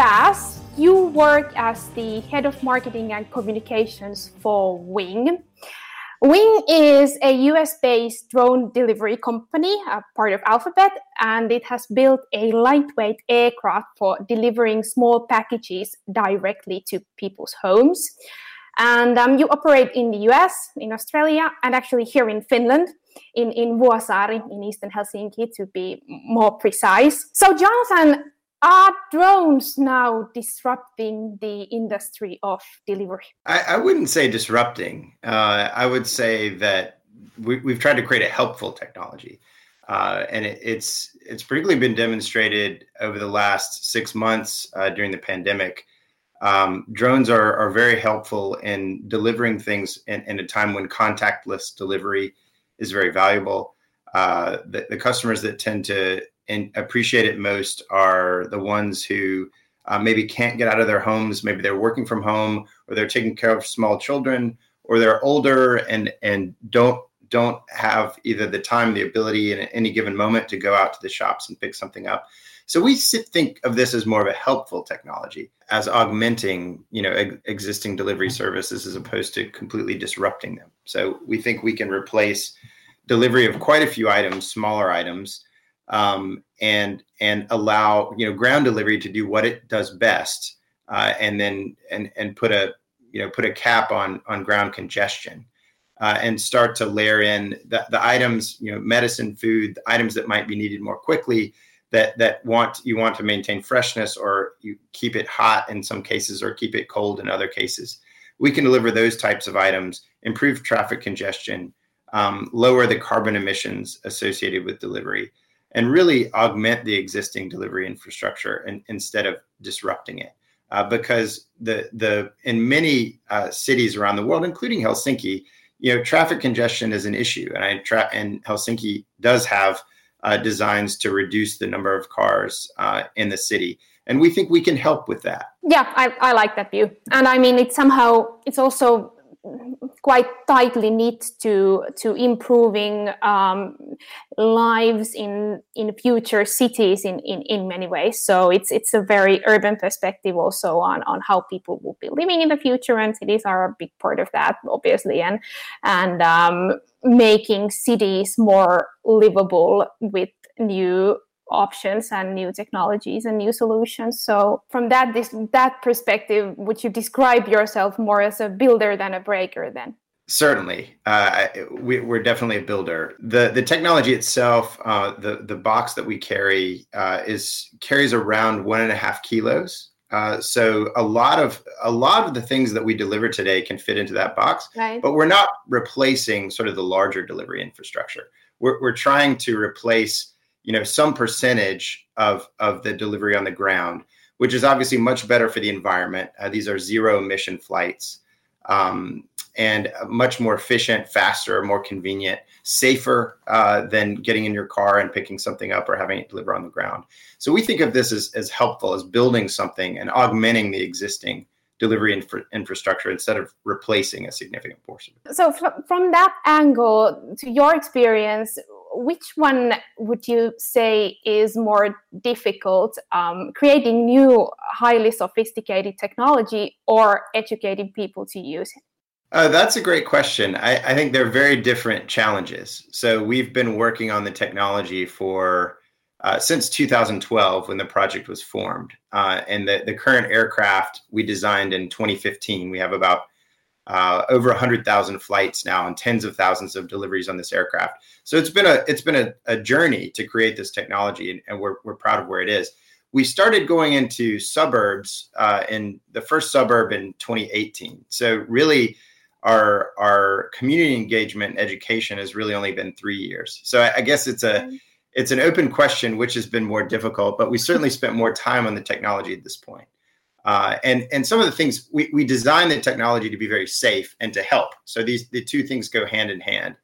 Bass, you work as the head of marketing and communications for Wing. Wing is a US based drone delivery company, a part of Alphabet, and it has built a lightweight aircraft for delivering small packages directly to people's homes. And um, you operate in the US, in Australia, and actually here in Finland, in, in Vuosaari, in eastern Helsinki, to be more precise. So, Jonathan, are drones now disrupting the industry of delivery? I, I wouldn't say disrupting. Uh, I would say that we, have tried to create a helpful technology. Uh, and it, it's it's particularly been demonstrated over the last six months uh, during the pandemic. Um, drones are, are very helpful in delivering things in, in, a time when contactless delivery is very valuable. Uh, the, the, customers that tend to and appreciate it most are the ones who uh, maybe can't get out of their homes. Maybe they're working from home, or they're taking care of small children, or they're older and and don't don't have either the time, the ability, in any given moment to go out to the shops and pick something up. So we sit, think of this as more of a helpful technology, as augmenting, you know, ex- existing delivery services as opposed to completely disrupting them. So we think we can replace delivery of quite a few items, smaller items, um, and and allow you know ground delivery to do what it does best, uh, and then and and put a you know put a cap on on ground congestion. Uh, and start to layer in the, the items, you know, medicine, food, items that might be needed more quickly, that that want you want to maintain freshness or you keep it hot in some cases or keep it cold in other cases. We can deliver those types of items, improve traffic congestion, um, lower the carbon emissions associated with delivery, and really augment the existing delivery infrastructure and, instead of disrupting it. Uh, because the the in many uh, cities around the world, including Helsinki, you know, traffic congestion is an issue, and I tra- and Helsinki does have uh, designs to reduce the number of cars uh, in the city, and we think we can help with that. Yeah, I, I like that view, and I mean, it's somehow it's also quite tightly knit to to improving um, lives in in future cities in, in in many ways. So it's it's a very urban perspective also on on how people will be living in the future, and cities are a big part of that, obviously, and and um, making cities more livable with new options and new technologies and new solutions. So from that this, that perspective, would you describe yourself more as a builder than a breaker then? Certainly, uh, we, are definitely a builder. the The technology itself, uh, the the box that we carry, uh, is carries around one and a half kilos. Uh, so a lot of a lot of the things that we deliver today can fit into that box, right. but we're not replacing sort of the larger delivery infrastructure. We're we're trying to replace you know some percentage of of the delivery on the ground which is obviously much better for the environment uh, these are zero emission flights um, and much more efficient faster more convenient safer uh, than getting in your car and picking something up or having it deliver on the ground so we think of this as, as helpful as building something and augmenting the existing delivery infra- infrastructure instead of replacing a significant portion. So, fr- from that angle, to your experience, which one would you say is more difficult, um, creating new, highly sophisticated technology or educating people to use it? Uh, that's a great question. I, I, think they're very different challenges. So we've been working on the technology for uh, since 2012 when the project was formed. Uh, and the, the current aircraft we designed in 2015, we have about uh, over 100,000 flights now and tens of thousands of deliveries on this aircraft. So it's been a it's been a, a journey to create this technology, and, and, we're we're proud of where it is. We started going into suburbs uh, in the first suburb in 2018. So really, our our community engagement and education has really only been three years. So I, I guess it's a it's an open question which has been more difficult, but we certainly spent more time on the technology at this point. Uh, and and some of the things we, we designed the technology to be very safe and to help. So these the two things go hand in hand.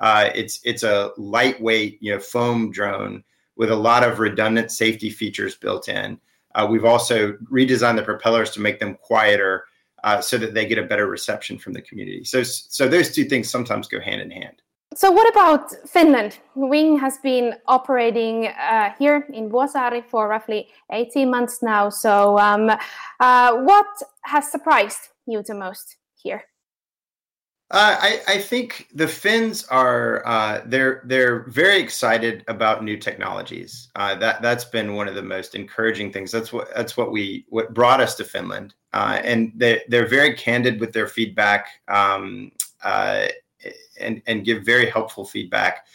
Uh, it's it's a lightweight you know foam drone with a lot of redundant safety features built in. Uh, we've also redesigned the propellers to make them quieter uh, so that they get a better reception from the community. So so those two things sometimes go hand in hand. So what about Finland? Wing has been operating uh, here in Vuosaari for roughly 18 months now. So um, uh, what has surprised you the most here? Uh, I, I, think the Finns are uh, they're they're very excited about new technologies. Uh, that that's been one of the most encouraging things. That's what that's what we what brought us to Finland, uh, and they they're very candid with their feedback um, uh, and and give very helpful feedback.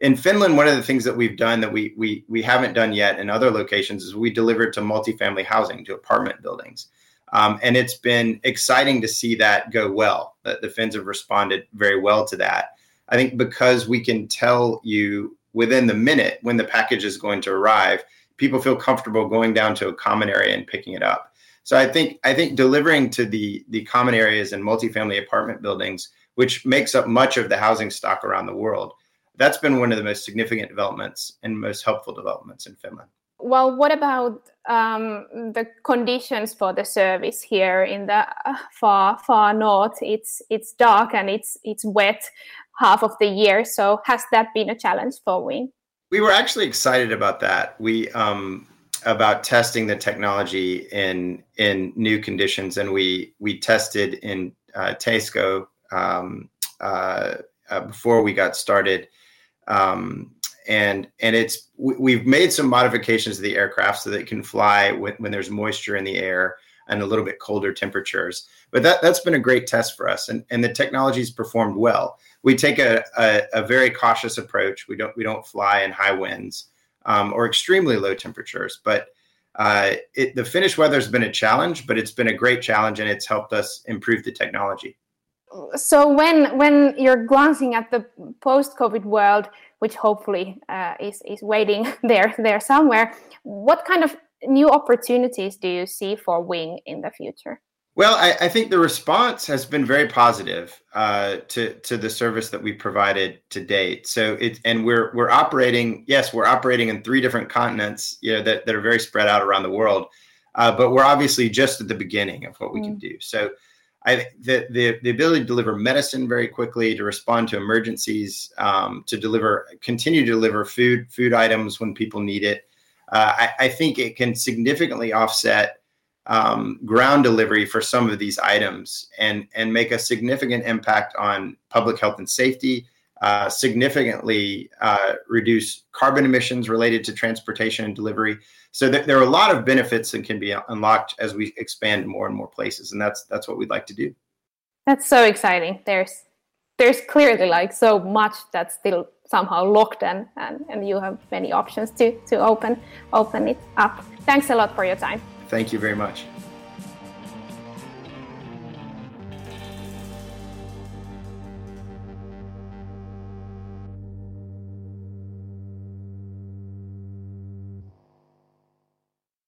In Finland, one of the things that we've done that we we we haven't done yet in other locations is we delivered to multifamily housing to apartment buildings. Um, and it's been exciting to see that go well. That the Finns have responded very well to that. I think because we can tell you within the minute when the package is going to arrive, people feel comfortable going down to a common area and picking it up. So I think I think delivering to the the common areas and multifamily apartment buildings, which makes up much of the housing stock around the world, that's been one of the most significant developments and most helpful developments in Finland. Well, what about um, the conditions for the service here in the uh, far far north? It's it's dark and it's it's wet half of the year. So has that been a challenge for Wing? We were actually excited about that. We um, about testing the technology in in new conditions, and we we tested in uh, Tesco um, uh, uh, before we got started. Um, and and it's we've made some modifications to the aircraft so that it can fly when, when there's moisture in the air and a little bit colder temperatures. But that that's been a great test for us, and and the technology's performed well. We take a, a, a very cautious approach. We don't we don't fly in high winds um, or extremely low temperatures, but uh, it, the Finnish weather has been a challenge, but it's been a great challenge, and it's helped us improve the technology. So when when you're glancing at the post-COVID world, which hopefully uh, is is waiting there there somewhere. What kind of new opportunities do you see for Wing in the future? Well, I, I think the response has been very positive uh, to to the service that we provided to date. So it and we're we're operating. Yes, we're operating in three different continents. You know that that are very spread out around the world. Uh, but we're obviously just at the beginning of what we mm. can do. So I the, the the ability to deliver medicine very quickly, to respond to emergencies, um, to deliver continue to deliver food food items when people need it. Uh, I, I, think it can significantly offset um, ground delivery for some of these items and and make a significant impact on public health and safety. Uh, significantly uh, reduce carbon emissions related to transportation and delivery. So th- there are a lot of benefits that can be unlocked as we expand more and more places, and that's that's what we'd like to do. That's so exciting. There's there's clearly like so much that's still somehow locked and, and, and you have many options to to open open it up. Thanks a lot for your time. Thank you very much.